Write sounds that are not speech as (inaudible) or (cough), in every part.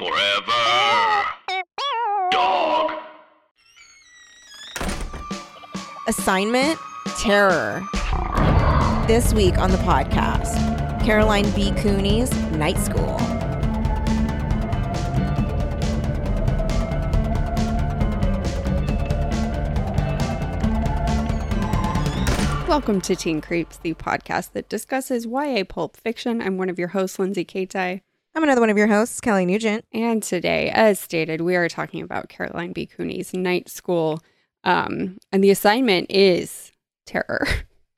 Forever. Dog. Assignment Terror. This week on the podcast, Caroline B. Cooney's Night School. Welcome to Teen Creeps, the podcast that discusses YA pulp fiction. I'm one of your hosts, Lindsay Katai. I'm another one of your hosts, Kelly Nugent. And today, as stated, we are talking about Caroline B. Cooney's Night School. Um, and the assignment is terror.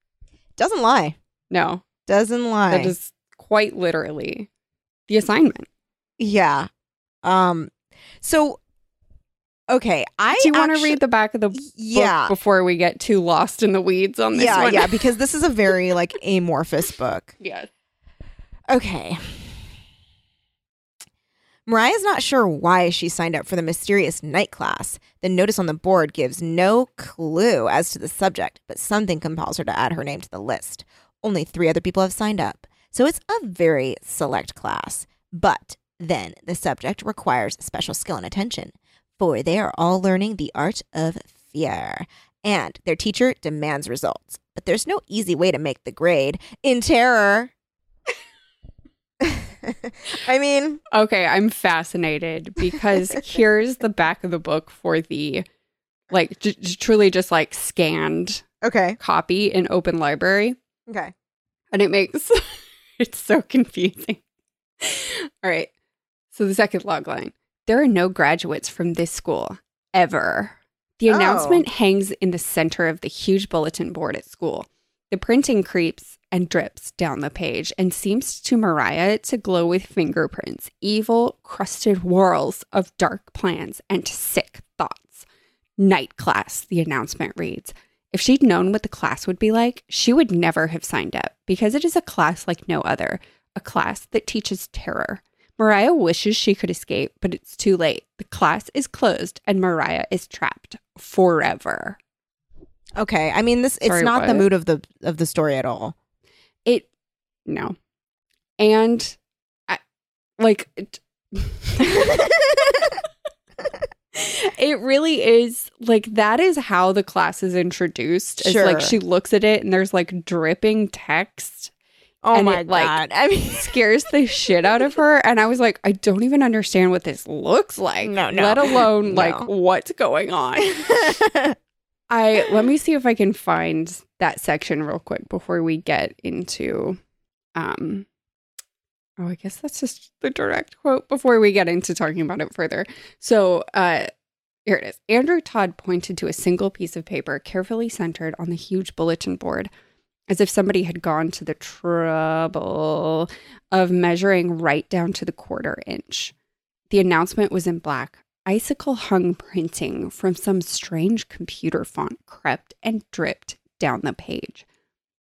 (laughs) Doesn't lie. No, Doesn't lie. that is quite literally the assignment. yeah. Um. So, okay, I Do you want to read the back of the book Yeah. before we get too lost in the weeds on this yeah, one? yeah, because (laughs) this is a very like amorphous book. yes. Okay. Mariah's not sure why she signed up for the mysterious night class. The notice on the board gives no clue as to the subject, but something compels her to add her name to the list. Only three other people have signed up, so it's a very select class. But then the subject requires special skill and attention, for they are all learning the art of fear. And their teacher demands results. But there's no easy way to make the grade. In terror, (laughs) (laughs) I mean, Okay, I'm fascinated because (laughs) here's the back of the book for the like j- truly just like scanned okay, copy in open library okay. and it makes (laughs) it's so confusing. All right. So the second log line. There are no graduates from this school ever. The Oh. announcement hangs in the center of the huge bulletin board at school. The printing creeps and drips down the page and seems to Mariah to glow with fingerprints, evil, crusted whorls of dark plans and sick thoughts. Night class, the announcement reads. If she'd known what the class would be like, she would never have signed up because it is a class like no other, a class that teaches terror. Mariah wishes she could escape, but it's too late. The class is closed and Mariah is trapped forever. Okay. I mean this it's Sorry, not the mood of the of the story at all. No. And I, like it, (laughs) it really is like that is how the class is introduced. It's like she looks at it and there's like dripping text Oh my it, like, god. (laughs) I mean scares the shit out of her and I was like I don't even understand what this looks like. No, no. Let alone (laughs) like what's going on. I let me see if I can find that section real quick before we get into um oh I guess that's just the direct quote before we get into talking about it further. So uh here it is. Andrew Todd pointed to a single piece of paper carefully centered on the huge bulletin board, as if somebody had gone to the trouble of measuring right down to the quarter inch. The announcement was in black, icicle hung printing from some strange computer font crept and dripped down the page.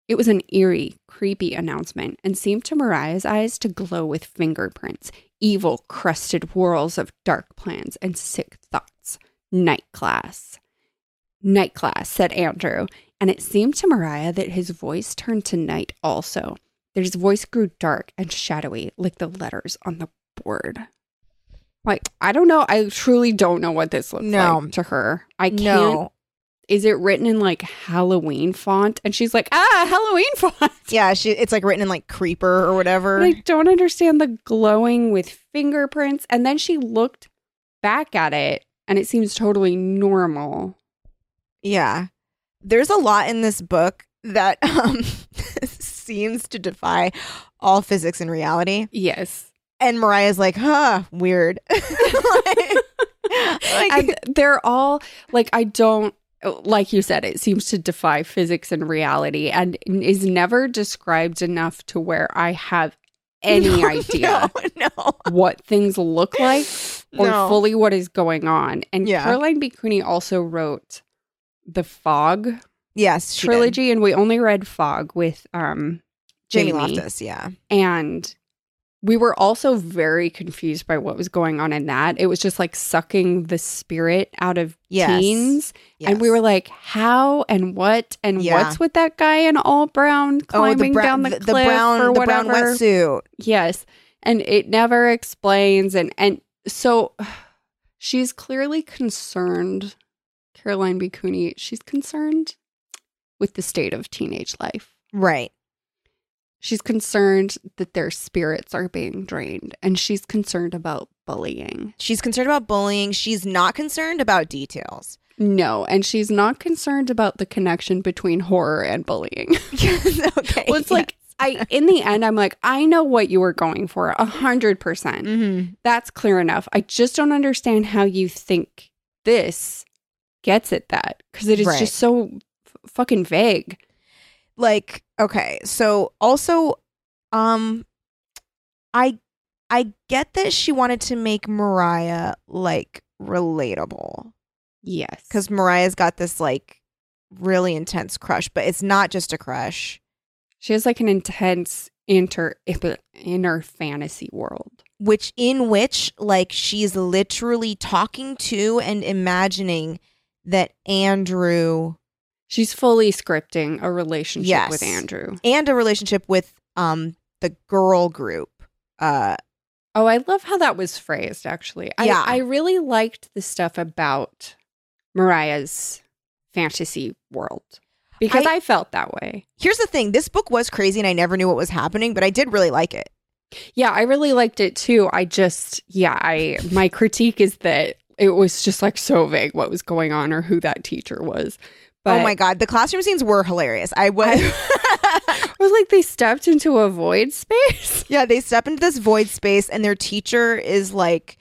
It was an eerie, creepy announcement and seemed to Mariah's eyes to glow with fingerprints, evil, crusted whorls of dark plans and sick thoughts. Night class. Night class, said Andrew, and it seemed to Mariah that his voice turned to night also. That his voice grew dark and shadowy like the letters on the board. Like, I don't know. I truly don't know what this looks No. like to her. I can't. no. Is it written in like Halloween font? And she's like, ah, Halloween (laughs) font. Yeah, she it's like written in like creeper or whatever. I don't understand the glowing with fingerprints. And then she looked back at it and it seems totally normal. Yeah. There's a lot in this book that (laughs) um seems to defy all physics and reality. Yes. And Mariah's like, huh, weird. (laughs) like, like- and they're all like, I don't, like you said, it seems to defy physics and reality and is never described enough to where I have (laughs) any No, idea No, no. what things look like or fully what is going on. And Yeah. Caroline B. Cooney also wrote the Fog Yes, she did. trilogy, and we only read Fog with um Jamie Jamie. Loftus, yeah. and we were also very confused by what was going on in that. It was just like sucking the spirit out of Yes. teens. And we were like, how and what and Yeah. what's with that guy in all brown oh, climbing brown, down the, cliff brown, or the brown whatever? wetsuit. Yes. And it never explains and and so (sighs) she's clearly concerned, Caroline B. Cooney, she's concerned with the state of teenage life. Right. She's concerned that their spirits are being drained, and she's concerned about bullying. She's concerned about bullying. She's not concerned about details. No, and she's not concerned about the connection between horror and bullying. (laughs) okay. well, it's like I in the end, I'm like, I know what you were going for, a hundred percent. Mhm. That's clear enough. I just don't understand how you think this gets at that because it is Right. just so f- fucking vague. like okay so also um i i get that she wanted to make mariah like relatable. Yes, because mariah's got this like really intense crush but it's not just a crush. She has like an intense inter inner fantasy world. which in which like she's literally talking to and imagining that andrew She's fully scripting a relationship Yes. with Andrew. and a relationship with um the girl group uh Oh, I love how that was phrased, actually. I, Yeah. I really liked the stuff about Mariah's fantasy world because I- I, felt that way. here's the thing this book was crazy and i never knew what was happening but i did really like it Yeah, I really liked it too. I just, yeah, I, my critique is that it was just like so vague what was going on or who that teacher was. But oh my god, the classroom scenes were hilarious. I was (laughs) it (laughs) was like they stepped into a void space. (laughs) Yeah, they step into this void space and their teacher is like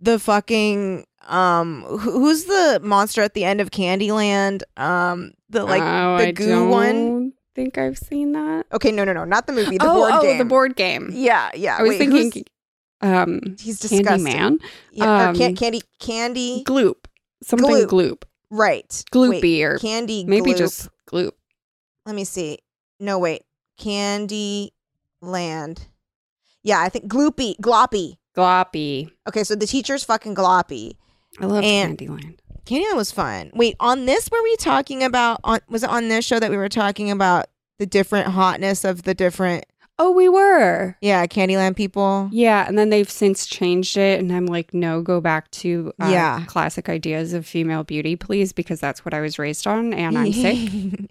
the fucking um who- who's the monster at the end of Candyland? Um the like oh, the I goo don't one? think I've seen that. Okay, no no no, not the movie, the oh, board oh, game. the board game. Yeah, yeah. I was Wait, thinking, um, he's Candy disgusting. Man, Yeah, Um, can- candy candy Gloop, something Gloop. Gloop, right. Gloopy, Wait, or candy maybe Gloop. just Gloop. let me see. No, wait. Candy Land. Yeah, I think Gloopy, Gloppy. Gloppy. Okay, so the teacher's fucking Gloppy. I love And- Candyland. Candyland was fun. Wait, on this were we talking about on was it on this show that we were talking about the different hotness of the different Oh, we were. yeah, Candyland people? Yeah, and then they've since changed it, and I'm like, no, go back to uh, Yeah. classic ideas of female beauty, please, because that's what I was raised on, and I'm (laughs) sick.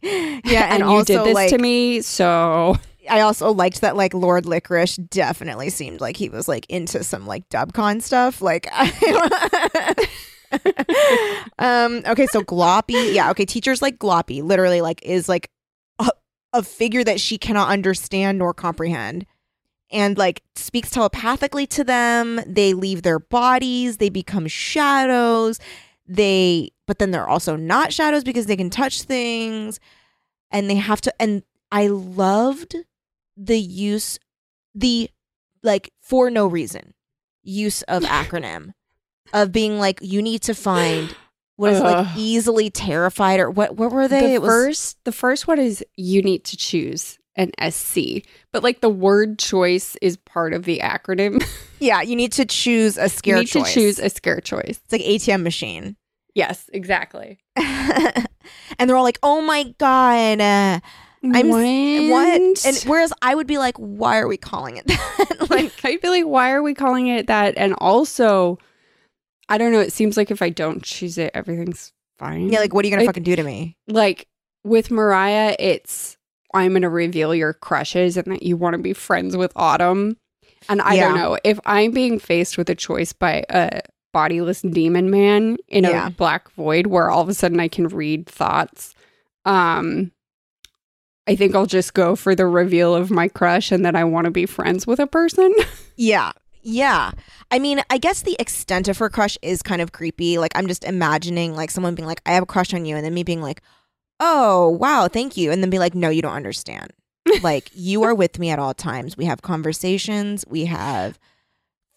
yeah, (laughs) and, you also did this like to me, so I also liked that like Lord Licorice definitely seemed like he was like into some like dubcon stuff. Like (laughs) um okay, so Gloppy, yeah, okay, teachers like Gloppy literally like is like a, figure that she cannot understand nor comprehend. And like speaks telepathically to them. They leave their bodies, they become shadows. They but then they're also not shadows because they can touch things and they have to and I loved the use the like for no reason use of (laughs) acronym of being like you need to find what is it, like easily terrified or what what were they the was first the first one is you need to choose an SC, but like the word choice is part of the acronym. (laughs) yeah you need to choose a scare you need choice to choose a scare choice. it's like ATM machine Yes, exactly. (laughs) and they're all like oh my god uh, I'm s- what and whereas I would be like why are we calling it that (laughs) like I'd be like, why are we calling it that? And also, I don't know. It seems like if I don't choose it, everything's fine. yeah like what are you gonna fucking do to me like with Mariah, it's I'm gonna reveal your crushes and that you want to be friends with Autumn. And I don't know if I'm being faced with a choice by a bodiless demon man in Yeah. a black void where all of a sudden I can read thoughts. Um, I think I'll just go for the reveal of my crush and that I want to be friends with a person. (laughs) Yeah. Yeah. I mean, I guess the extent of her crush is kind of creepy. Like, I'm just imagining like someone being like, I have a crush on you. And then me being like, oh, wow, thank you. And then be like, no, you don't understand. (laughs) like, you are with me at all times. We have conversations, we have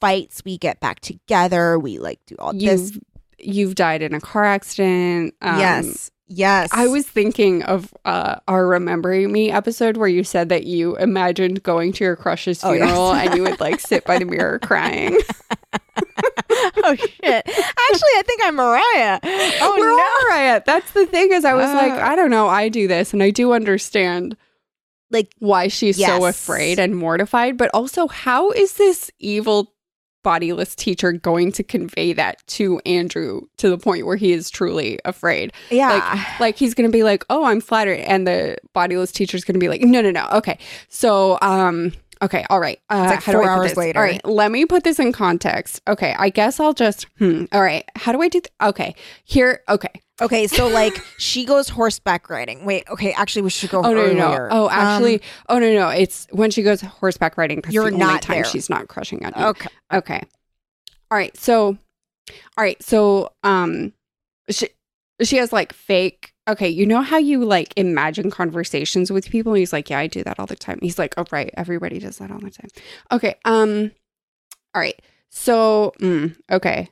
fights, we get back together, we like do all this. You've died in a car accident. Um, yes. Yes. I was thinking of uh, our Remembering Me episode where you said that you imagined going to your crush's Oh, yes. funeral and you would like sit by the mirror (laughs) crying. (laughs) oh, shit. Actually, I think I'm Mariah. Oh, We're no. all Mariah. That's the thing is I was like, Uh. I don't know, I do this and I do understand Like, why she's so afraid and mortified, but also how is this evil bodiless teacher going to convey that to Andrew to the point where he is truly afraid? Yeah. Like he's going to be like, "Oh, I'm flattered," and the bodiless teacher's going to be like, "No, no, no. Okay, so um." Okay, all right. Uh, like how do four I hours later. All right, let me put this in context. Okay, I guess I'll just. Hmm. All right, how do I do? Th- okay, here. Okay. okay, so (laughs) like she goes horseback riding. Wait, okay, actually we should go Oh no, no, no. Oh, actually, Um, oh no, no. It's when she goes horseback riding. That's You're the not time there. she's not crushing on you. okay. Okay. All right. So, all right. So, um, she she has like fake. Okay, you know how you like imagine conversations with people? And He's like, yeah, I do that all the time. He's like, oh right, everybody does that all the time. Okay. Um. All right. So, mm, okay.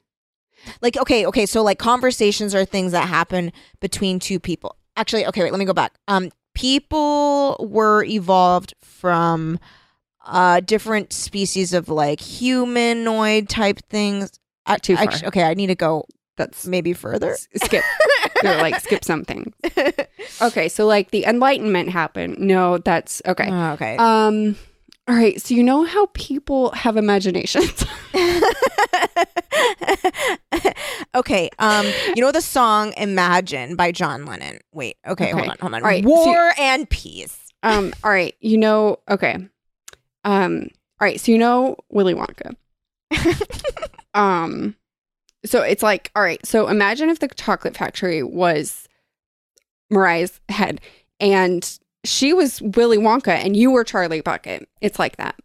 Like okay, okay, so like conversations are things that happen between two people. Actually, okay, wait, let me go back. Um people were evolved from uh different species of like humanoid type things. Uh, Too far. okay, I need to go That's maybe further. s- skip. You're like skip something. (laughs) Okay. So like the Enlightenment happened. No, that's okay. Oh, okay. Um. All right. So you know how people have imaginations. (laughs) okay. Um, you know the song "Imagine" by John Lennon. Wait. Okay. Hold Okay. on. Hold on. All right, so- War and peace. Um, all right, you know, okay. Um, all right, so you know Willy Wonka. (laughs) um, so it's like, all right, so imagine if the chocolate factory was Mariah's head and she was Willy Wonka and you were Charlie Bucket. It's like that.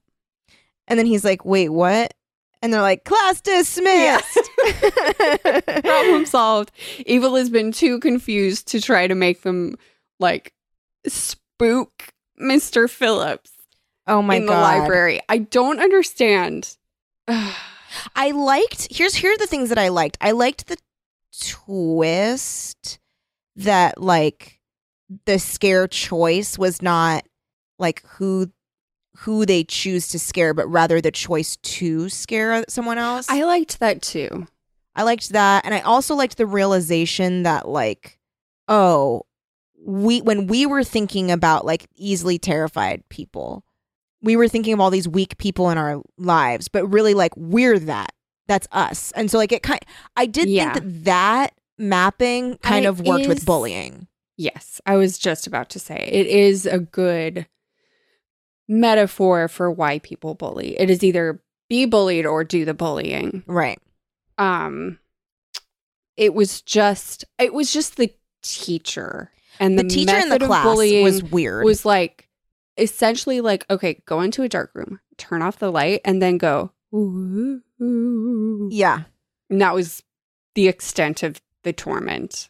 And then he's like, "Wait, what?" And they're like, "Class dismissed." (laughs) Problem solved. Evil has been too confused to try to make them like spook Mr. Phillips oh my in the library. I don't understand. (sighs) I liked here's here are the things that I liked. I liked the twist that like the scare choice was not like who who they choose to scare, but rather the choice to scare someone else. I liked that too. I liked that. And I also liked the realization that like, oh, we when we were thinking about like easily terrified people, we were thinking of all these weak people in our lives, but really like we're that. That's us. And so like it kind I did Yeah. think that that mapping kind of worked is- with bullying. Yes, I was just about to say it is a good metaphor for why people bully. It is either be bullied or do the bullying. Right. Um it was just it was just the teacher and The, the, teacher in the class was weird. It was like essentially like okay, go into a dark room, turn off the light and then go ooh, ooh. yeah. And that was the extent of the torment.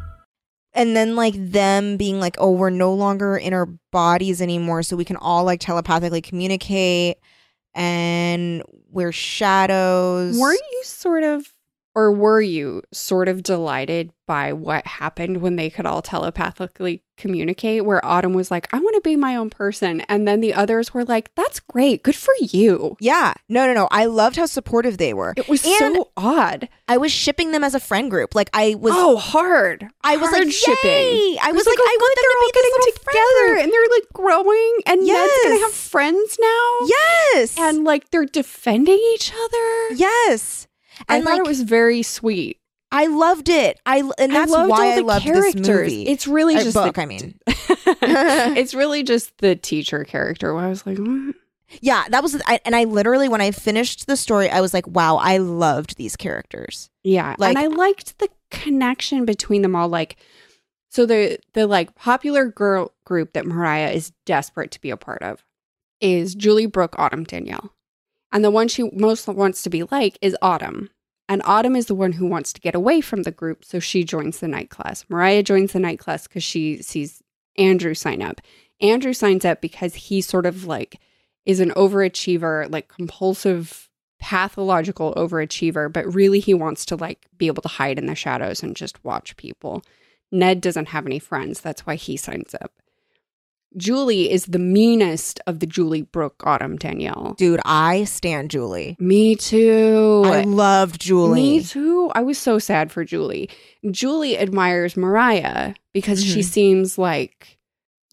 And then like them being like oh we're no longer in our bodies anymore so we can all like telepathically communicate and we're shadows. Were you sort of, or were you sort of delighted by what happened when they could all telepathically communicate? Where Autumn was like, I want to be my own person. And then the others were like, that's great. Good for you. yeah no no no i loved how supportive they were It was And- so odd. i was shipping them as a friend group like i was oh, hard. i was Hard like shipping. Yay! i It was, like, oh, i want them to be they're all little getting together and they're like growing and yes. Ned's gonna have friends now. yes And like they're defending each other. yes I and thought like it was very sweet. i loved it i and that's I loved why i characters. this movie It's really just book the, i mean (laughs) (laughs) it's really just the teacher character. Where I was like, what? Yeah, that was, I, and I literally, when I finished the story, I was like, wow, I loved these characters. yeah, Like- and I liked the connection between them all. Like, so the the like popular girl group that Mariah is desperate to be a part of is Julie, Brooke, Autumn, Danielle, and the one she most wants to be like is Autumn. And Autumn is the one who wants to get away from the group, so she joins the night class. Mariah joins the night class because she sees Andrew sign up. Andrew signs up because he sort of like is an overachiever, like compulsive pathological overachiever, but really he wants to like be able to hide in the shadows and just watch people. Ned doesn't have any friends. That's why he signs up. Julie is the meanest of the Julie, Brooke, Autumn, Danielle. Dude, I stand Julie. Me too. I loved Julie. Me too. I was so sad for Julie. Julie admires Mariah because she Mhm. seems like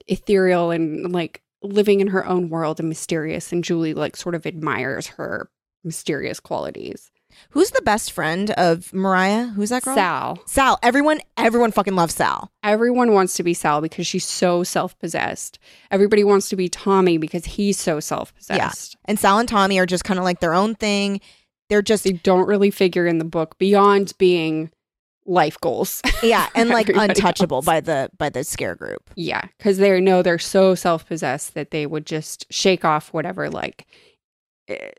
ethereal and like living in her own world and mysterious. And Julie like sort of admires her mysterious qualities. Who's the best friend of Mariah? Who's that girl? Sal. Sal. Everyone, everyone fucking loves Sal. Everyone wants to be Sal because she's so self possessed. Everybody wants to be Tommy because he's so self possessed. Yeah. And Sal and Tommy are just kind of like their own thing. They're just They don't really figure in the book beyond being life goals. (laughs) yeah, and like untouchable else. by the by the scare group. Yeah, because they know they're so self possessed that they would just shake off whatever like eh,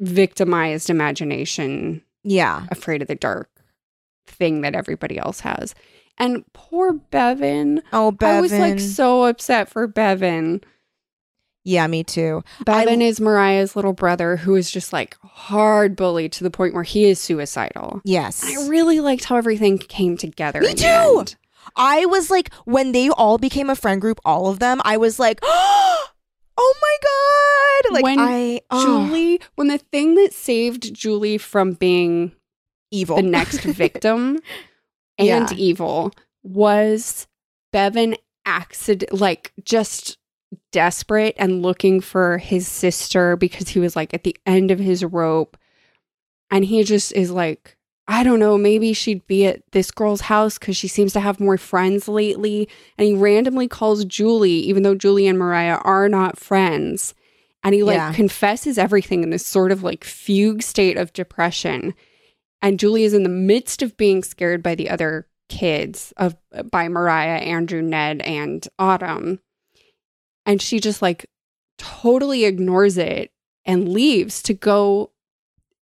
victimized imagination, Yeah. afraid of the dark thing that everybody else has. And poor Bevan. Oh, Bevan. I was like so upset for Bevan. yeah, me too. Bevan is Mariah's little brother who is just like hard bullied to the point where he is suicidal. Yes. I really liked how everything came together. Me too. I was like, when they all became a friend group, all of them, I was like, (gasps) oh Oh my god! Like When I, oh, Julie, when the thing that saved Julie from being evil. the next (laughs) victim and Yeah. evil was Bevan accident like just desperate and looking for his sister because he was like at the end of his rope and he just is like I don't know, maybe she'd be at this girl's house because she seems to have more friends lately. And he randomly calls Julie, even though Julie and Mariah are not friends. And he like Yeah. confesses everything in this sort of like fugue state of depression and Julie is in the midst of being scared by the other kids of by Mariah, Andrew, Ned, and Autumn. And she just like totally ignores it and leaves to go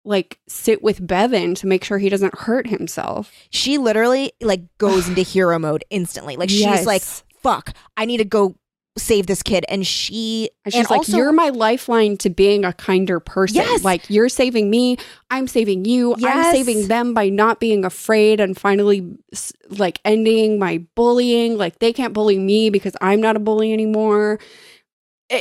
like sit with Bevan to make sure he doesn't hurt himself. she literally like goes into (sighs) hero mode instantly. Like she's Yes. like, fuck, I need to go save this kid. And she, And she's like, also- You're my lifeline to being a kinder person. Yes. Like, you're saving me. I'm saving you. I'm saving them by not being afraid and finally, like, ending my bullying. Like, they can't bully me because I'm not a bully anymore.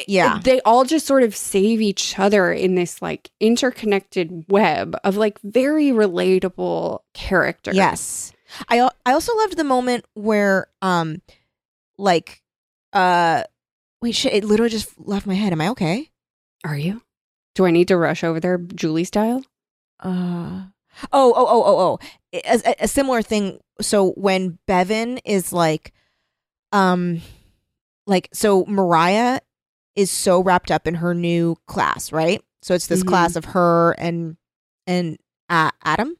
Yeah. They all just sort of save each other in this, like, interconnected web of, like, very relatable characters. Yes. I I also loved the moment where um like uh wait shit it literally just left my head. Am I okay? Are you? Do I need to rush over there, Julie style? Uh oh oh oh oh oh a, a, a similar thing. So when Bevan is like, um, like so Mariah is so wrapped up in her new class, right? So it's this Mhm. class of her and and uh, Adam,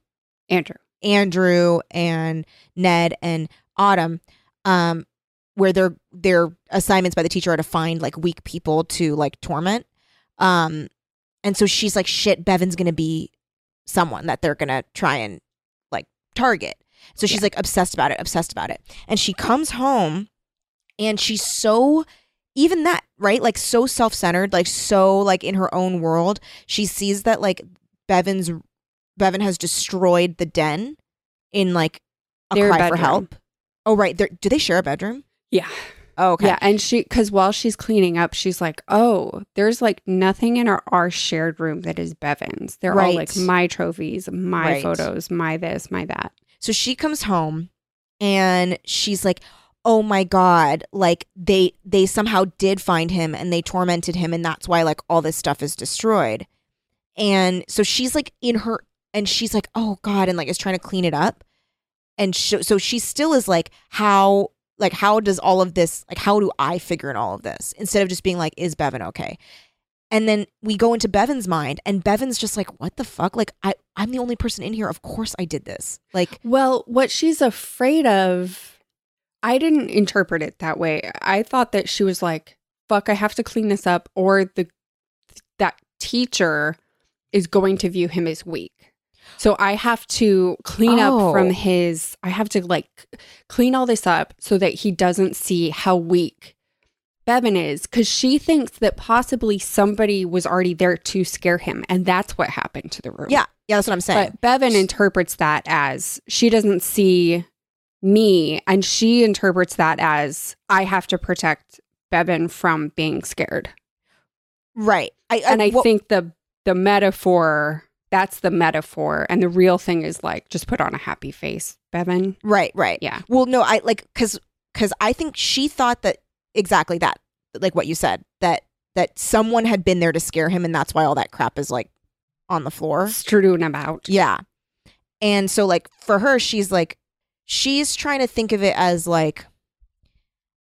Andrew. Andrew, and Ned and Autumn, um, where their their assignments by the teacher are to find like weak people to like torment. Um, and so she's like, shit, Bevan's gonna be someone that they're gonna try and like target. So she's Yeah. like obsessed about it, obsessed about it. And she comes home and she's so even that, right? Like so self-centered, like so like in her own world. She sees that like Bevan's Bevan has destroyed the den in like a Their cry for help. Oh right. They're, do they share a bedroom? Yeah. Oh, okay. Yeah, and she because while she's cleaning up, she's like, "Oh, there's like nothing in our our shared room that is Bevan's. They're all like my trophies, my Right. photos, my this, my that." So she comes home and she's like, "Oh my god, like they they somehow did find him and they tormented him and that's why like all this stuff is destroyed." And so she's like in her and she's like, "Oh god," and like is trying to clean it up. And sh- so she still is like, "How like how does all of this like how do I figure in all of this?" Instead of just being like, "Is Bevan okay?" And then we go into Bevan's mind and Bevan's just like, "What the fuck? Like I I'm the only person in here. Of course I did this." Like Well, what she's afraid of, I didn't interpret it that way. I thought that she was like, "Fuck, I have to clean this up," or the that teacher is going to view him as weak. So I have to clean Oh. up from oh. his. I have to like clean all this up so that he doesn't see how weak Bevan is because she thinks that possibly somebody was already there to scare him, and that's what happened to the room. Yeah, yeah, that's what I'm saying. But Bevan interprets that as she doesn't see me, and she interprets that as I have to protect Bevan from being scared. right. I, and I well, think the the metaphor that's the metaphor, and the real thing is like just put on a happy face, Bevan. right, right. Yeah, Well, no, I like because because I think she thought that exactly that, like what you said, that that someone had been there to scare him, and that's why all that crap is like on the floor. strewn about. Yeah. And so like for her, she's like she's trying to think of it as like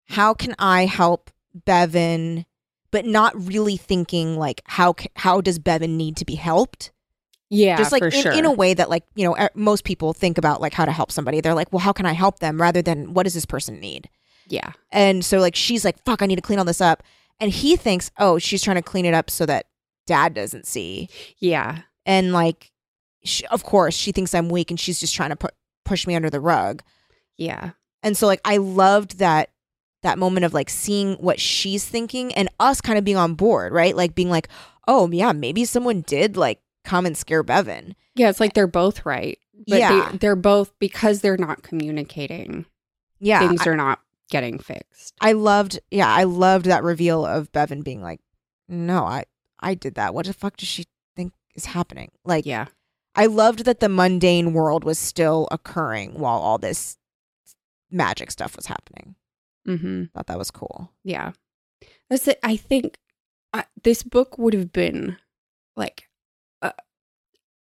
how can I help Bevan, but not really thinking like how how does Bevan need to be helped? Yeah, Just like in, sure. in a way that like you know most people think about like how to help somebody. They're like, well, how can I help them rather than what does this person need? yeah, And so like she's like, fuck, I need to clean all this up. And he thinks, oh, she's trying to clean it up so that dad doesn't see. yeah, And like, she, of course, she thinks I'm weak and she's just trying to put push me under the rug. yeah, And so like I loved that that moment of like seeing what she's thinking and us kind of being on board, right? Like being like, oh yeah, maybe someone did like come and scare Bevan. yeah. It's like they're both right. But Yeah. they, they're both because they're not communicating. Yeah. things I, are not getting fixed. I loved yeah, I loved that reveal of Bevan being like, No, I I did that. What the fuck does she think is happening? Like Yeah, I loved that the mundane world was still occurring while all this magic stuff was happening. mm-hmm. Thought that was cool. yeah. That's it. I think uh, this book would have been like uh,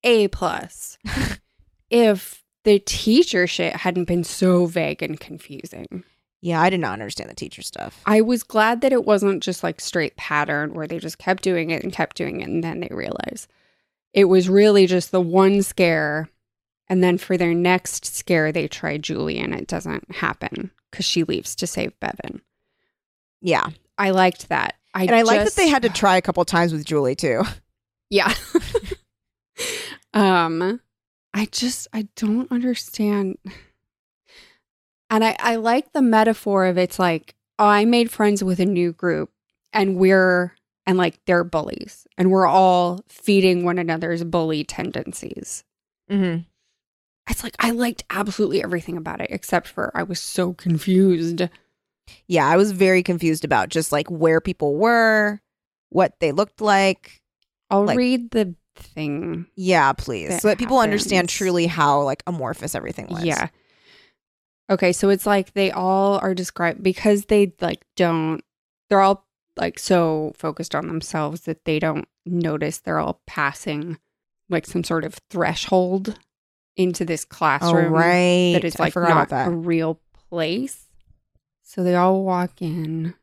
a plus (laughs) if the teacher shit hadn't been so vague and confusing. Yeah, I did not understand the teacher stuff. I was glad that it wasn't just like straight pattern where they just kept doing it and kept doing it and then they realized it was really just the one scare and then for their next scare they try Julie and it doesn't happen because she leaves to save Bevan. Yeah. I liked that. I and I like that they had to try a couple times with Julie too. (laughs) Yeah. (laughs) um I just I don't understand. And I I like the metaphor of it's like oh, I made friends with a new group and we're and like they're bullies and we're all feeding one another's bully tendencies. Mm-hmm. It's like I liked absolutely everything about it except for I was so confused. Yeah, I was very confused about just like where people were, what they looked like. I'll Like- read the thing. Yeah, please. That so that people understand truly how like amorphous everything was. Yeah. Okay, so it's like they all are described because they like don't they're all like so focused on themselves that they don't notice they're all passing like some sort of threshold into this Oh, classroom right. that is like not a real place. So they all walk in.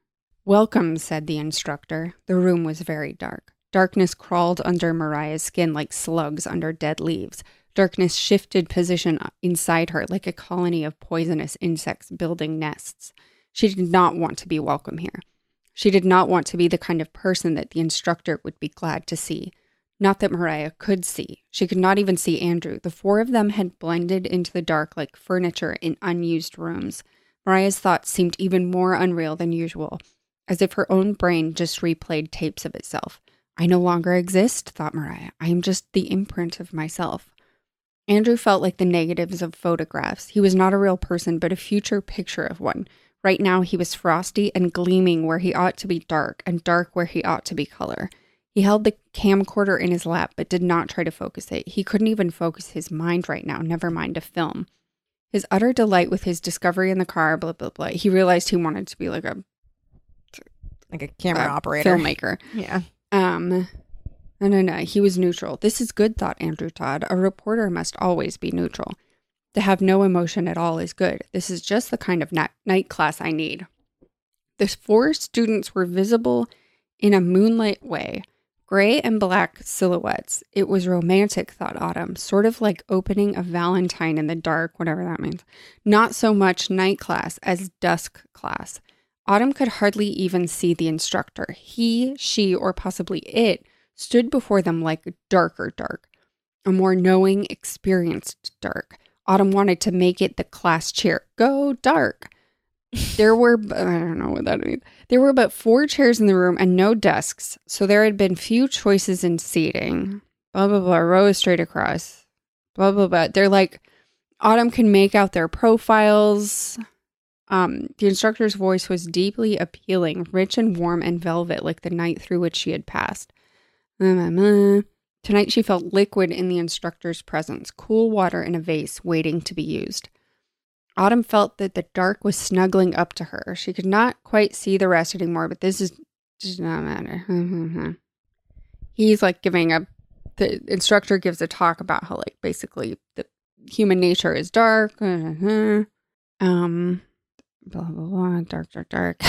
Welcome, said the instructor. The room was very dark. Darkness crawled under Mariah's skin like slugs under dead leaves. Darkness shifted position uh, inside her like a colony of poisonous insects building nests. She did not want to be welcome here. She did not want to be the kind of person that the instructor would be glad to see. Not that Mariah could see. She could not even see Andrew. The four of them had blended into the dark like furniture in unused rooms. Mariah's thoughts seemed even more unreal than usual, as if her own brain just replayed tapes of itself. I no longer exist, thought Mariah. I am just the imprint of myself. Andrew felt like the negatives of photographs. He was not a real person, but a future picture of one. Right now, he was frosty and gleaming where he ought to be dark, and dark where he ought to be color. He held the camcorder in his lap, but did not try to focus it. He couldn't even focus his mind right now, never mind a film. His utter delight with his discovery in the car, blah, blah, blah. He realized he wanted to be like a Like a camera uh, operator. filmmaker. Yeah. Um, no, no, no. He was neutral. This is good, thought Andrew Todd. A reporter must always be neutral. To have no emotion at all is good. This is just the kind of night, night class I need. The four students were visible in a moonlight way, gray and black silhouettes. It was romantic, thought Autumn, sort of like opening a Valentine in the dark, whatever that means. Not so much night class as dusk class. Autumn could hardly even see the instructor. He, she, or possibly it stood before them like darker dark, a more knowing, experienced dark. Autumn wanted to make it the class chair. Go dark. There were, I don't know what that means. There were but four chairs in the room and no desks, so there had been few choices in seating. Blah, blah, blah, row straight across. Blah, blah, blah. They're like, Autumn can make out their profiles. Um, the instructor's voice was deeply appealing, rich and warm and velvet like the night through which she had passed. Mm-hmm. Tonight she felt liquid in the instructor's presence, cool water in a vase waiting to be used. Autumn felt that the dark was snuggling up to her. She could not quite see the rest anymore, but this is does not matter. He's like giving a the instructor gives a talk about how like basically the human nature is dark. Um blah blah blah dark dark dark.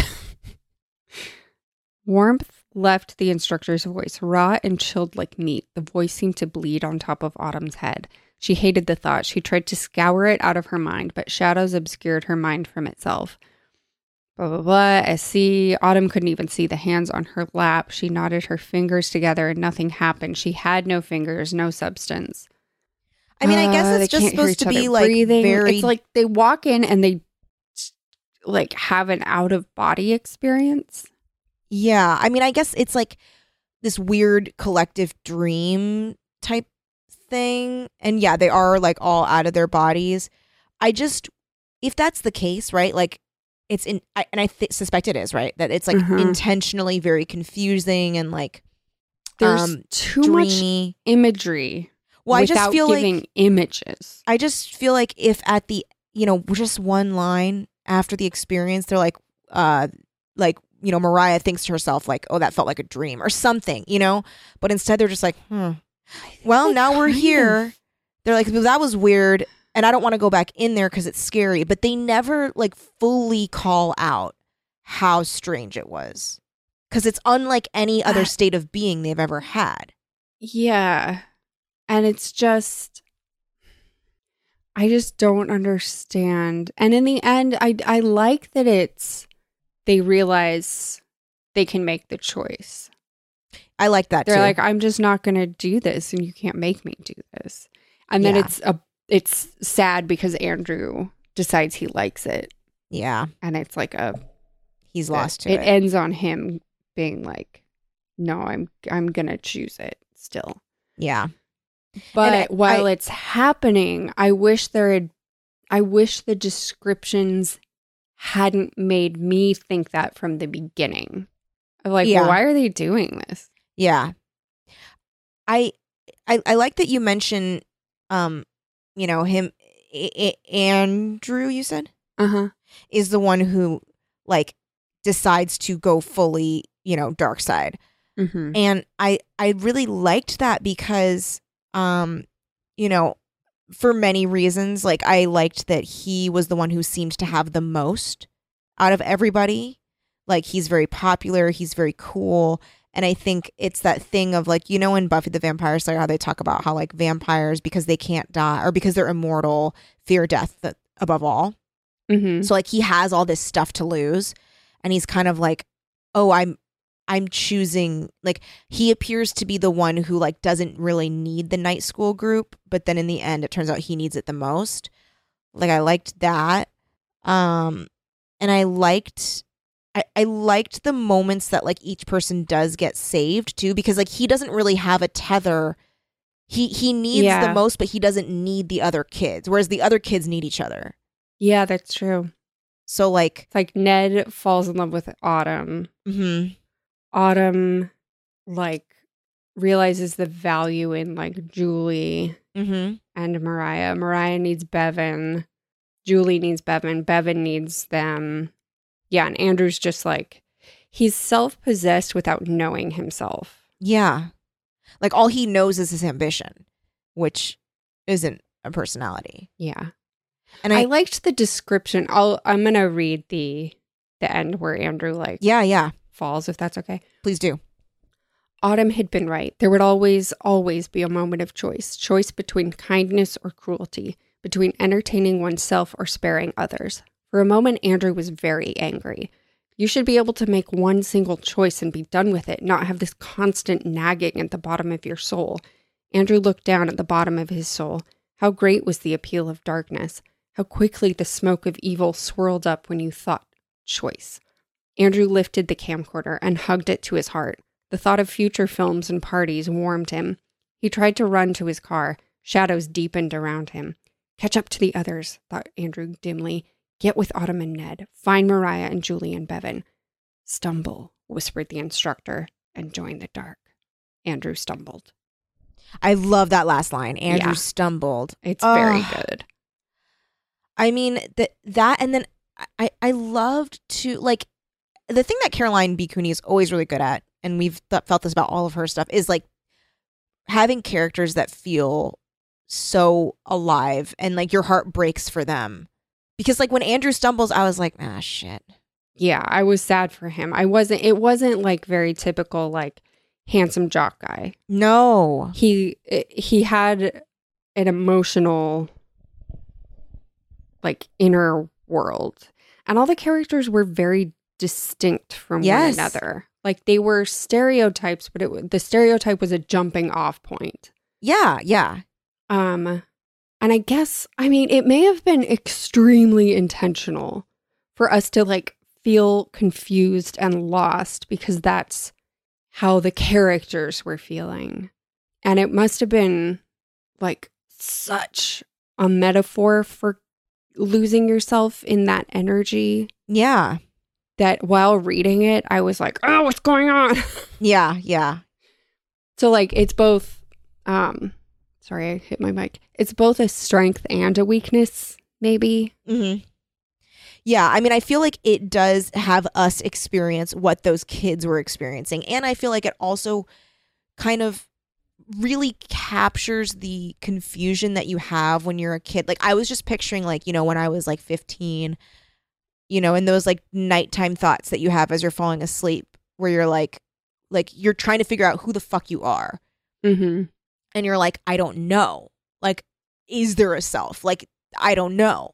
(laughs) Warmth left the instructor's voice, raw and chilled like meat. The voice seemed to bleed on top of Autumn's head. She hated the thought. She tried to scour it out of her mind, but shadows obscured her mind from itself. Blah, blah, blah. SC. Autumn couldn't even see the hands on her lap. She knotted her fingers together and nothing happened. She had no fingers, no substance. I mean, I guess Uh, it's just supposed to be like breathing. very It's like they walk in and they like have an out of body experience. Yeah, I mean, I guess it's like this weird collective dream type thing. And yeah, they are like all out of their bodies. I just, if that's the case, right? Like, it's in, I, and I th- suspect it is, right? That it's like Mhm. intentionally very confusing and like There's um, too much imagery Well, I just feel like images. I just feel like if at the you know just one line after the experience, they're like, uh, like you know, Mariah thinks to herself like, "Oh, that felt like a dream" or something, you know. But instead, they're just like, "Hmm." Well, now we're here. of- They're like, "Well, "That was weird," and I don't want to go back in there because it's scary. But they never like fully call out how strange it was because it's unlike any other state of being they've ever had. Yeah. And it's just I just don't understand. And in the end, I I like that it's they realize they can make the choice. I like that. They're too. like, I'm just not gonna do this and you can't make me do this. And then Yeah. it's a it's sad because Andrew decides he likes it. yeah, And it's like a he's uh, lost to it it. ends on him being like, No, I'm I'm gonna choose it still. yeah. But I- while I- it's happening, I wish there had, I wish the descriptions hadn't made me think that from the beginning. Of like, Yeah. well, why are they doing this? Yeah. I I I like that you mention um you know him A- A- Andrew you said Uh huh. is the one who like decides to go fully, you know, dark side. Mm-hmm. And I I really liked that because um you know, for many reasons like I liked that he was the one who seemed to have the most out of everybody. Like he's very popular, he's very cool, and I think it's that thing of like you know in Buffy the Vampire Slayer how they talk about how like vampires because they can't die or because they're immortal fear death th- above all. Mm-hmm. So like he has all this stuff to lose and he's kind of like, "Oh, I'm I'm choosing like he appears to be the one who like doesn't really need the night school group, but then in the end it turns out he needs it the most." Like I liked that. Um and I liked I, I liked the moments that like each person does get saved too because like he doesn't really have a tether he he needs Yeah. the most but he doesn't need the other kids whereas the other kids need each other Yeah, that's true. so like It's like Ned falls in love with Autumn. mhm. Autumn, like, realizes the value in like Julie Mm-hmm. and Mariah. Mariah needs Bevan. Julie needs Bevan. Bevan needs them. Yeah, and Andrew's just like he's self-possessed without knowing himself. Yeah. Like all he knows is his ambition, which isn't a personality. Yeah. And I, I, liked the description. I'll I'm gonna read the the end where Andrew like yeah, yeah. Falls, if that's okay. Please do. Autumn had been right. There would always, always be a moment of choice choice between kindness or cruelty, between entertaining oneself or sparing others. For a moment, Andrew was very angry. You should be able to make one single choice and be done with it, not have this constant nagging at the bottom of your soul. Andrew looked down at the bottom of his soul. How great was the appeal of darkness. How quickly the smoke of evil swirled up when you thought choice. Andrew lifted the camcorder and hugged it to his heart. The thought of future films and parties warmed him. He tried to run to his car. Shadows deepened around him. Catch up to the others, thought Andrew dimly. Get with Autumn and Ned. Find Mariah and Julie and Bevan. Stumble, whispered the instructor, and join the dark. Andrew stumbled. I love that last line. Andrew Yeah. stumbled. It's very good. I mean that that and then I I loved to like the thing that Caroline B Cooney is always really good at, and we've th- felt this about all of her stuff, is like having characters that feel so alive and like your heart breaks for them. Because like when Andrew stumbles, I was like, ah shit. Yeah, I was sad for him. I wasn't it wasn't like very typical like handsome jock guy. No. He he had an emotional like inner world. And all the characters were very distinct from Yes. one another. Like they were stereotypes, but it the stereotype was a jumping off point. Yeah, yeah. Um, and I guess, I mean, it may have been extremely intentional for us to like feel confused and lost because that's how the characters were feeling. And it must have been like such a metaphor for losing yourself in that energy Yeah. That while reading it, I was like, oh, what's going on? (laughs) Yeah, yeah. So like it's both um sorry, I hit my mic. It's both a strength and a weakness, maybe. Mm-hmm. Yeah, I mean, I feel like it does have us experience what those kids were experiencing. And I feel like it also kind of really captures the confusion that you have when you're a kid. Like, I was just picturing, like, you know, when I was like 15, you know, and those like nighttime thoughts that you have as you're falling asleep, where you're like, like, you're trying to figure out who the fuck you are. Mm-hmm. And you're like, I don't know. Like, is there a self? Like, I don't know.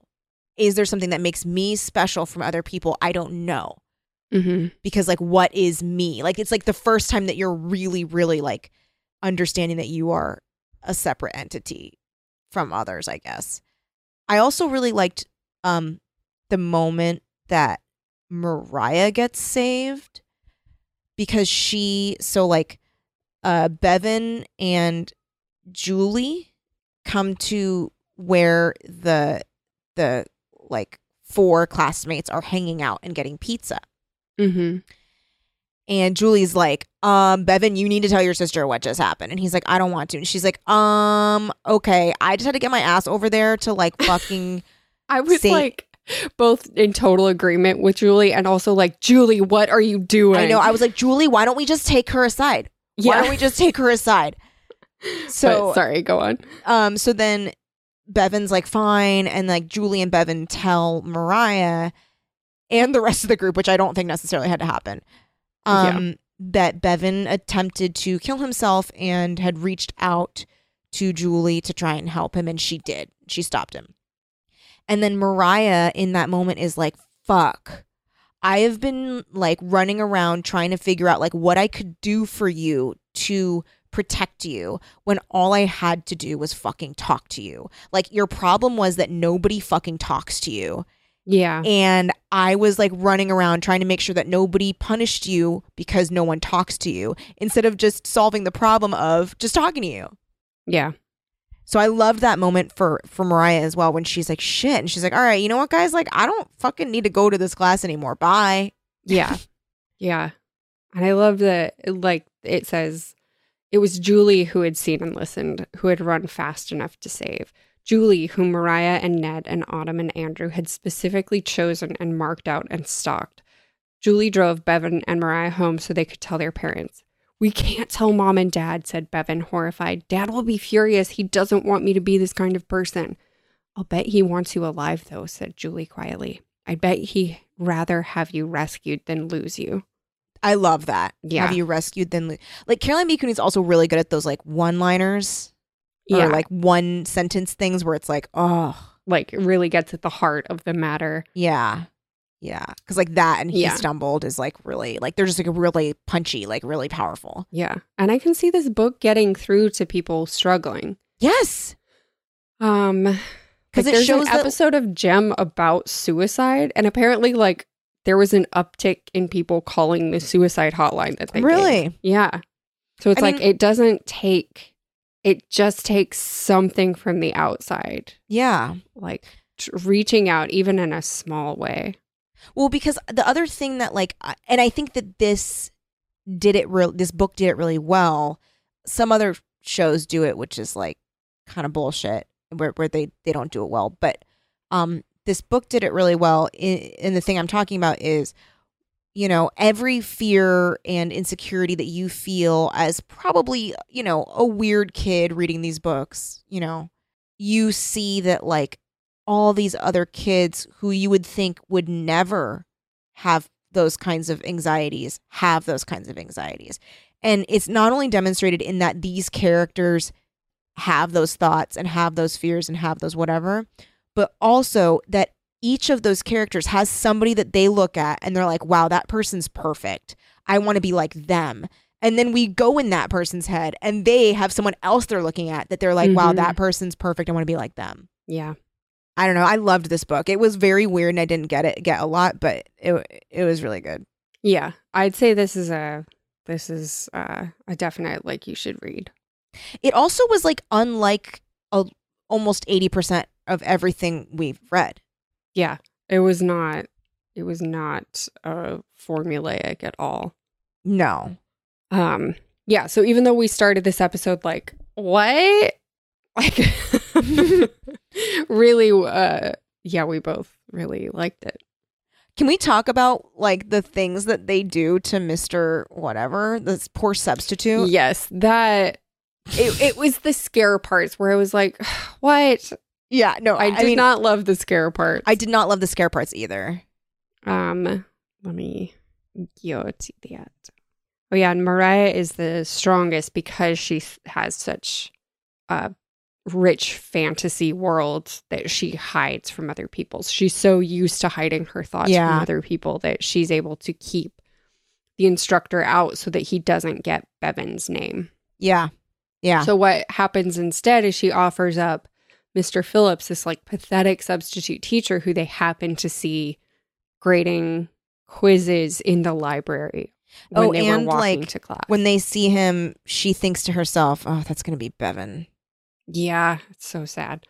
Is there something that makes me special from other people? I don't know. Mm-hmm. Because, like, what is me? Like, it's like the first time that you're really, really like understanding that you are a separate entity from others, I guess. I also really liked um the moment that Mariah gets saved because she so like uh Bevan and Julie come to where the the like four classmates are hanging out and getting pizza. Mm-hmm. And Julie's like, um, Bevan, you need to tell your sister what just happened. And he's like, I don't want to. And she's like, um, okay. I just had to get my ass over there to like fucking (laughs) I was Say- like both in total agreement with Julie and also like, Julie, what are you doing? I know. I was like, Julie, why don't we just take her aside? Why don't we just take her aside? (laughs) So But sorry, go on. um so then Bevan's like fine and like Julie and Bevan tell Mariah and the rest of the group which I don't think necessarily had to happen um that Bevan attempted to kill himself and had reached out to Julie to try and help him and she did she stopped him and then Mariah in that moment is like fuck I have been like running around trying to figure out like what I could do for you to protect you when all I had to do was fucking talk to you. Like your problem was that nobody fucking talks to you. Yeah. And I was like running around trying to make sure that nobody punished you because no one talks to you instead of just solving the problem of just talking to you. Yeah. So I loved that moment for for Mariah as well when she's like shit and she's like all right, you know what guys, like I don't fucking need to go to this class anymore. Bye. Yeah. yeah. And I love that, like, it says it was Julie who had seen and listened, who had run fast enough to save. Julie, whom Mariah and Ned and Autumn and Andrew had specifically chosen and marked out and stalked. Julie drove Bevan and Mariah home so they could tell their parents. We can't tell mom and dad, said Bevan, horrified. Dad will be furious. He doesn't want me to be this kind of person. I'll bet he wants you alive, though, said Julie quietly. I bet he rather have you rescued than lose you. I love that. Yeah. Have you rescued than lo- like Caroline B. Cooney's also really good at those like one liners Yeah, or like one sentence things where it's like, oh like it really gets at the heart of the matter. yeah. Yeah. Cause like that and he Yeah. stumbled is like really like they're just like really punchy, like really powerful. Yeah. And I can see this book getting through to people struggling. Yes. Um 'Cause because it there's shows an that- episode of Gem about suicide and apparently like there was an uptick in people calling the suicide hotline that they gave. Really? Yeah. So it's I like mean- it doesn't take it just takes something from the outside, Yeah. like reaching out even in a small way. Well, because the other thing that like, and I think that this did it real. This book did it really well. Some other shows do it, which is like kind of bullshit, where where they they don't do it well. But um, this book did it really well. And the thing I'm talking about is, you know, every fear and insecurity that you feel as probably you know a weird kid reading these books, you know, you see that like all these other kids who you would think would never have those kinds of anxieties have those kinds of anxieties. And it's not only demonstrated in that these characters have those thoughts and have those fears and have those whatever, but also that each of those characters has somebody that they look at and they're like, wow, that person's perfect. I want to be like them. And then we go in that person's head and they have someone else they're looking at that they're like, wow, Mhm. that person's perfect. I want to be like them. Yeah. I don't know. I loved this book. It was very weird and I didn't get it get a lot, but it it was really good. Yeah. I'd say this is a this is uh, a definite like you should read. It also was like unlike a, almost 80% of everything we've read. Yeah. It was not it was not uh formulaic at all. No. Um yeah, so even though we started this episode like what? (laughs) Like (laughs) really uh yeah, we both really liked it. Can we talk about like the things that they do to Mr. whatever, this poor substitute? Yes, that it, it was the scare parts where I was like, (sighs) what? Yeah, no, I I, did mean not love the scare parts. I did not love the scare parts either. Um, let me go to that. Oh yeah, and Mariah is the strongest because she has such a rich fantasy world that she hides from other people. She's so used to hiding her thoughts Yeah. from other people that she's able to keep the instructor out so that he doesn't get Bevan's name. Yeah. Yeah. So what happens instead is she offers up Mr. Phillips, this like pathetic substitute teacher who they happen to see grading quizzes in the library when Oh, they and, were walking like, to class. when they see him, she thinks to herself, "Oh, that's going to be Bevan." Yeah, it's so sad.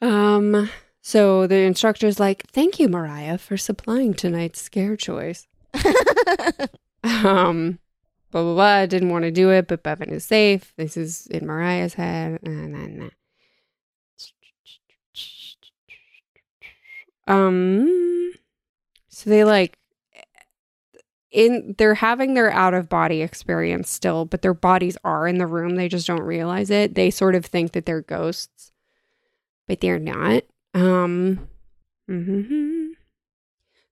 Um, so the instructor's like, "Thank you, Mariah, for supplying tonight's scare choice." (laughs) um, blah blah blah. Didn't want to do it, but Bevan is safe. This is in Mariah's head. Nah, nah, nah. Um, so they like in they're having their out of body experience still, but their bodies are in the room. They just don't realize it. They sort of think that they're ghosts, but they're not. Um, mhm.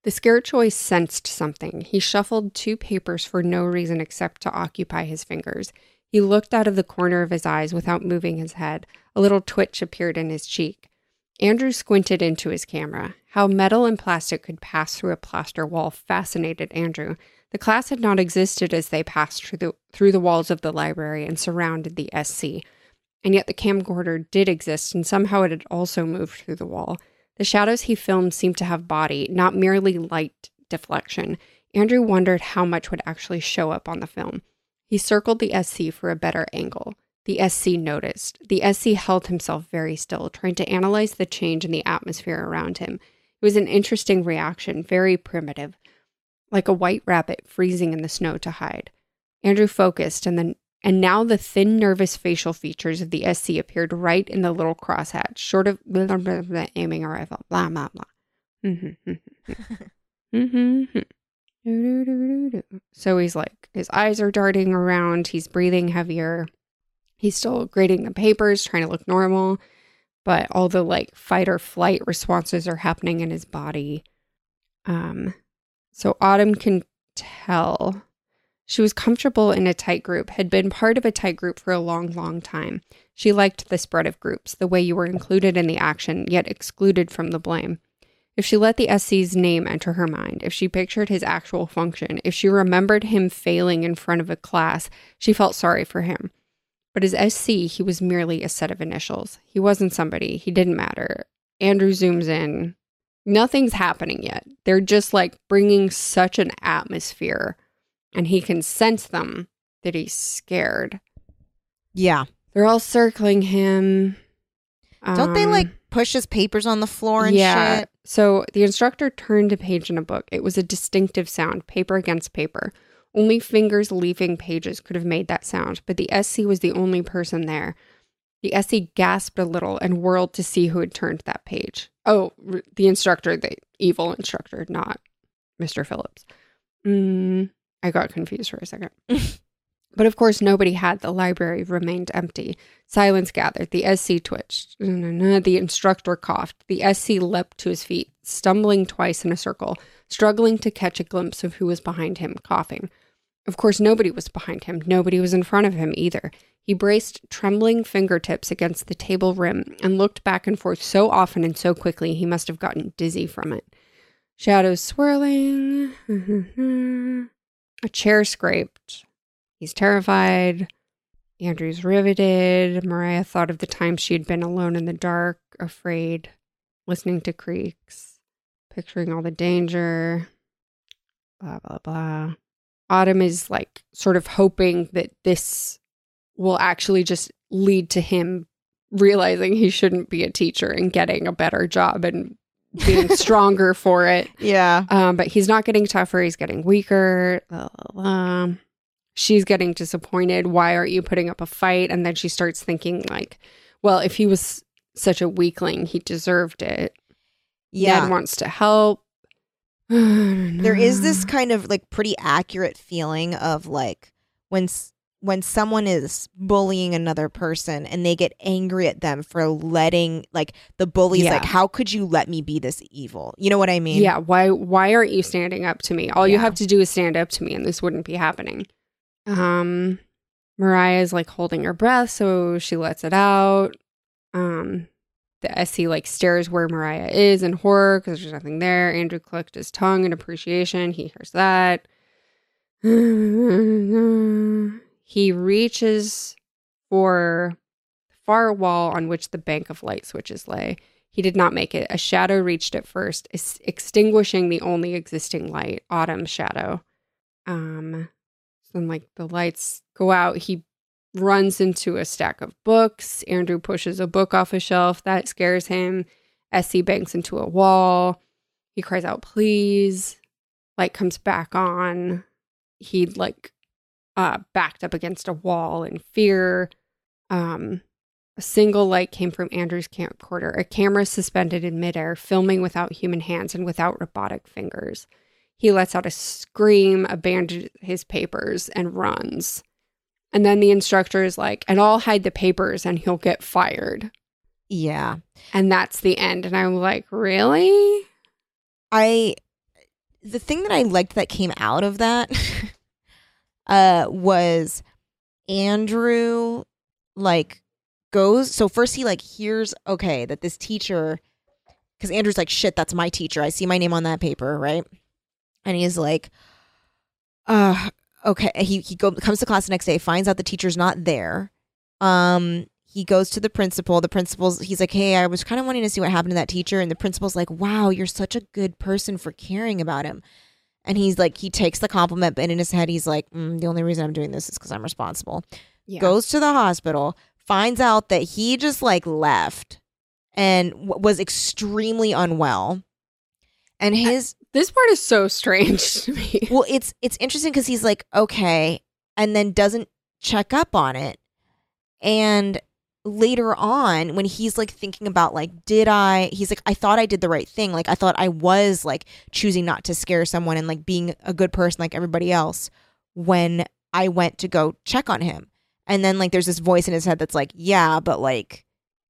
The scare choice sensed something. He shuffled two papers for no reason except to occupy his fingers. He looked out of the corner of his eyes without moving his head. A little twitch appeared in his cheek. Andrew squinted into his camera. How metal and plastic could pass through a plaster wall fascinated Andrew. The class had not existed as they passed through the, through the walls of the library and surrounded the SC. And yet the camcorder did exist, and somehow it had also moved through the wall. The shadows he filmed seemed to have body, not merely light deflection. Andrew wondered how much would actually show up on the film. He circled the SC for a better angle. The SC noticed. The SC held himself very still, trying to analyze the change in the atmosphere around him. It was an interesting reaction, very primitive, like a white rabbit freezing in the snow to hide. Andrew focused, and then and now the thin, nervous facial features of the SC appeared right in the little crosshatch, short of blah, blah, blah, blah, aiming a rifle. Blah blah blah. Mhm, mhm, mhm. So he's like, his eyes are darting around. He's breathing heavier. He's still grading the papers, trying to look normal, but all the like fight or flight responses are happening in his body. Um, so Autumn can tell she was comfortable in a tight group, had been part of a tight group for a long, long time. She liked the spread of groups, the way you were included in the action, yet excluded from the blame. If she let the SC's name enter her mind, if she pictured his actual function, if she remembered him failing in front of a class, she felt sorry for him. But as SC, he was merely a set of initials. He wasn't somebody. He didn't matter. Andrew zooms in. Nothing's happening yet. They're just like bringing such an atmosphere, and he can sense them that he's scared. Yeah. They're all circling him. Don't they Um, like push his papers on the floor and yeah. shit? So the instructor turned a page in a book. It was a distinctive sound, paper against paper. Only fingers leafing pages could have made that sound, but the SC was the only person there. The SC gasped a little and whirled to see who had turned that page. Oh, the instructor, the evil instructor, not Mr. Phillips. Mm, I got confused for a second. (laughs) but of course, nobody had. The library remained empty. Silence gathered. The SC twitched. The instructor coughed. The SC leapt to his feet, stumbling twice in a circle, struggling to catch a glimpse of who was behind him, coughing. Of course, nobody was behind him. Nobody was in front of him either. He braced trembling fingertips against the table rim and looked back and forth so often and so quickly he must have gotten dizzy from it. Shadows swirling. (laughs) a chair scraped. He's terrified. Andrew's riveted. Mariah thought of the time she had been alone in the dark, afraid, listening to creaks, picturing all the danger. Blah, blah, blah. Autumn is like sort of hoping that this will actually just lead to him realizing he shouldn't be a teacher and getting a better job and being (laughs) stronger for it. Yeah. Um, but he's not getting tougher. He's getting weaker. Blah, blah, blah. She's getting disappointed. Why aren't you putting up a fight? And then she starts thinking, like, well, if he was such a weakling, he deserved it. Yeah. Ned wants to help. (sighs) there is this kind of like pretty accurate feeling of like when when someone is bullying another person and they get angry at them for letting like the bully's Yeah. like how could you let me be this evil you know what i mean Yeah, why why aren't you standing up to me? All you have to do is stand up to me and this wouldn't be happening. Um mariah is like holding her breath, so she lets it out. Um the SC like stares where Mariah is in horror because there's nothing there. Andrew clicked his tongue in appreciation. He hears that. (sighs) he reaches for the far wall on which the bank of light switches lay. He did not make it. A shadow reached it first, ex- extinguishing the only existing light, Autumn's shadow. Um, then like the lights go out. He runs into a stack of books. Andrew pushes a book off a shelf. That scares him. SC banks into a wall. He cries out, please. Light comes back on. He like uh backed up against a wall in fear. Um a single light came from Andrew's camcorder, a camera suspended in midair, filming without human hands and without robotic fingers. He lets out a scream, abandons his papers, and runs. And then the instructor is like, and I'll hide the papers and he'll get fired. yeah And that's the end. And I'm like, really? I the thing that I liked that came out of that (laughs) uh was Andrew like goes so first he like hears okay that this teacher cuz Andrew's like shit that's my teacher I see my name on that paper right and he's like uh okay he he go, comes to class the next day finds out the teacher's not there. Um he goes to the principal the principal's he's like hey i was kind of wanting to see what happened to that teacher and the principal's like wow you're such a good person for caring about him. And he's like he takes the compliment but in his head he's like mm, the only reason i'm doing this is because i'm responsible. Yeah. goes to the hospital finds out that he just like left and w- was extremely unwell and his This part is so strange (laughs) to me. well it's it's interesting because he's like okay and then doesn't check up on it. And later on when he's like thinking about like did i he's like i thought i did the right thing. Like i thought i was like choosing not to scare someone and like being a good person like everybody else when i went to go check on him. And then like there's this voice in his head that's like yeah but like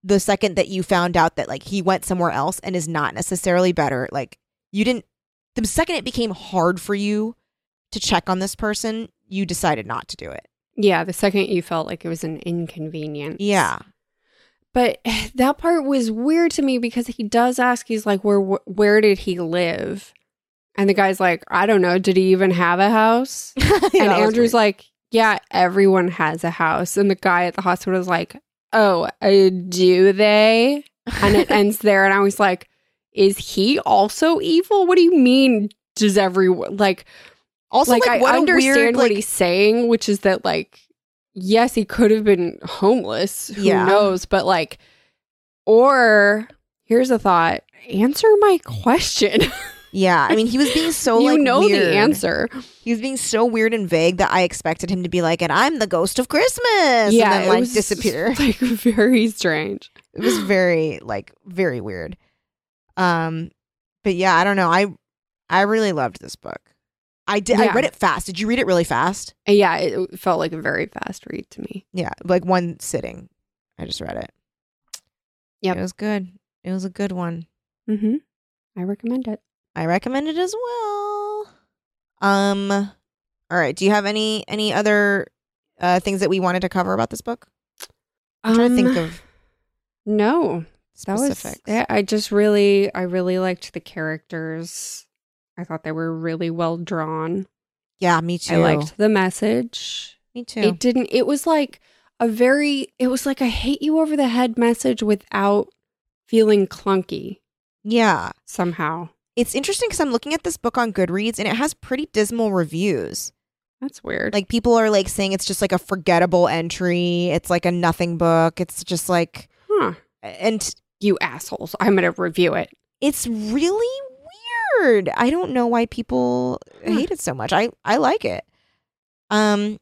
the second that you found out that like he went somewhere else and is not necessarily better like you didn't the second it became hard for you to check on this person you decided not to do it Yeah, the second you felt like it was an inconvenience. yeah But (sighs) that part was weird to me because he does ask, he's like, where where did he live? And the guy's like, I don't know. Did he even have a house? (laughs) and Andrew's like, yeah, everyone has a house. And the guy at the hospital is like, oh, uh, do they? And it (laughs) ends there. And I was like, is he also evil? What do you mean? Does everyone like? Also, like, like, I what understand weird, what like- he's saying, which is that like, yes, he could have been homeless. Who Yeah. knows? But like, or here's a thought: answer my question. (laughs) Yeah, I mean, he was being so you like know weird. the answer. He was being so weird and vague that I expected him to be like, "And I'm the ghost of Christmas," yeah, and then it like was disappear. (laughs) Like very strange. It was very like very weird. Um, but yeah, I don't know. I I really loved this book. I did. I read it fast. Did you read it really fast? Yeah, it felt like a very fast read to me. Yeah, like one sitting. I just read it. Yeah, it was good. It was a good one. Mm-hmm. I recommend it. I recommend it as well. Um, all right. Do you have any any other uh things that we wanted to cover about this book? I'm trying to think Um, of (sighs) No, that was. specifics. yeah, I just really, I really liked the characters. I thought they were really well drawn. yeah, me too. I liked the message. me too. It didn't. It was like a very. It was like a hate you over the head message without feeling clunky yeah. somehow. It's interesting because I'm looking at this book on Goodreads and it has pretty dismal reviews. That's weird. Like people are like saying it's just like a forgettable entry. It's like a nothing book. It's just like huh? and You assholes! I'm gonna review it. it's really weird. I don't know why people Hmm. hate it so much. I I like it. Um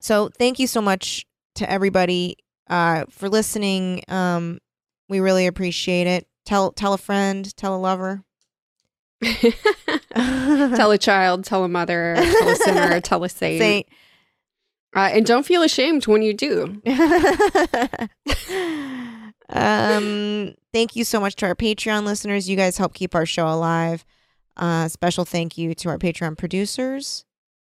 so thank you so much to everybody uh for listening. Um we really appreciate it. Tell tell a friend, tell a lover. (laughs) (laughs) tell a child, tell a mother, tell a sinner, (laughs) tell a saint. Saint. Uh, and don't feel ashamed when you do. Um, thank you so much to our Patreon listeners. You guys help keep our show alive. Uh, special thank you to our Patreon producers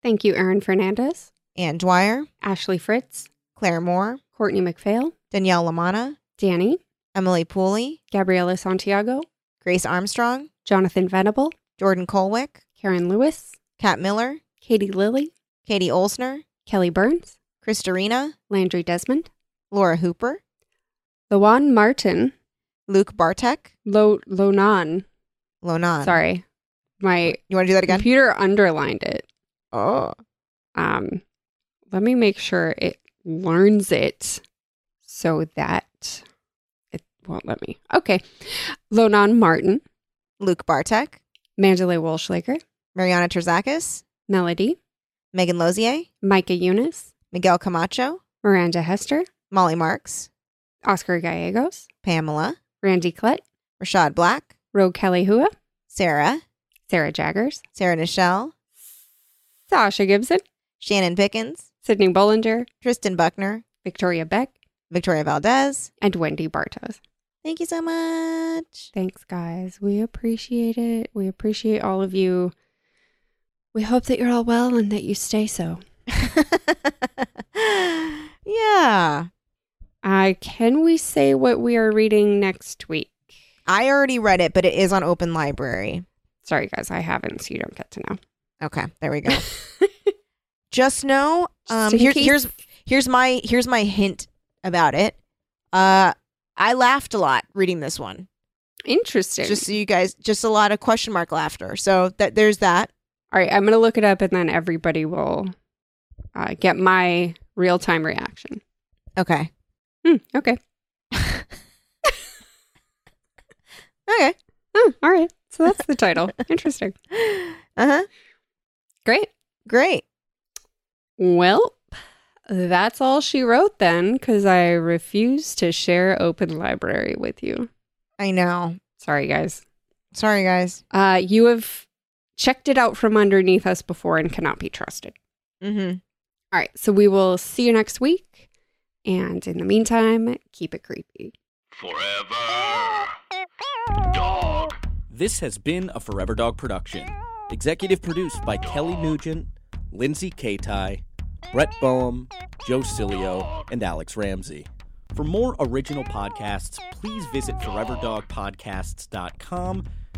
Thank you, Aaron Fernandez, Ann Dwyer, Ashley Fritz, Claire Moore, Courtney McPhail, Danielle Lamana, Danny, Emily Pooley, Gabriela Santiago, Grace Armstrong, Jonathan Venable, Jordan Colwick, Karen Lewis, Kat Miller, Katie Lilly, Katie Olsner, Kelly Burns, Christarina, Landry Desmond, Laura Hooper, Lawan Martin, Luke Bartek, Lo Lonan. Lonan. Sorry, my You want to do that again? computer underlined it. Oh. Um, let me make sure it learns it so that it won't let me. Okay, Lonan Martin, Luke Bartek, Mandalay Walschlager, Mariana Terzakis, Melody, Megan Lozier, Micah Eunice, Miguel Camacho, Miranda Hester, Molly Marks, Oscar Gallegos, Pamela, Randy Klett, Rashad Black, Rogue Kelly Hua, Sarah, Sarah Jaggers, Sarah Nichelle, Sasha Gibson, Shannon Pickens, Sydney Bollinger, Tristan Buckner, Victoria Beck, Victoria Valdez. and Wendy Bartos. Thank you so much. Thanks, guys. We appreciate it. We appreciate all of you. We hope that you're all well and that you stay so. (laughs) yeah. Uh, can we say what we are reading next week? I already read it, but it is on Open Library. Sorry, guys, I haven't, so you don't get to know. Okay, there we go. (laughs) Just know, um, Just here, case- here's here's my here's my hint about it. Uh, I laughed a lot reading this one. Interesting. Just so you guys, just a lot of question mark laughter. So that there's that. all right, I'm going to look it up and then everybody will uh, get my real time reaction. Okay. Hmm, okay. (laughs) Okay. Oh, all right. So that's the title. (laughs) Interesting. Uh huh. Great. Great. Well, that's all she wrote then, because I refuse to share Open Library with you. I know. Sorry, guys. Sorry, guys. Uh, you have checked it out from underneath us before and cannot be trusted. Mm-hmm. All right. So we will see you next week. And in the meantime, keep it creepy. Forever. Dog. This has been a Forever Dog production. Executive produced by Kelly Nugent, Lindsay Katai, Brett Boehm, Joe Cilio, and Alex Ramsey. For more original podcasts, please visit foreverdogpodcasts.com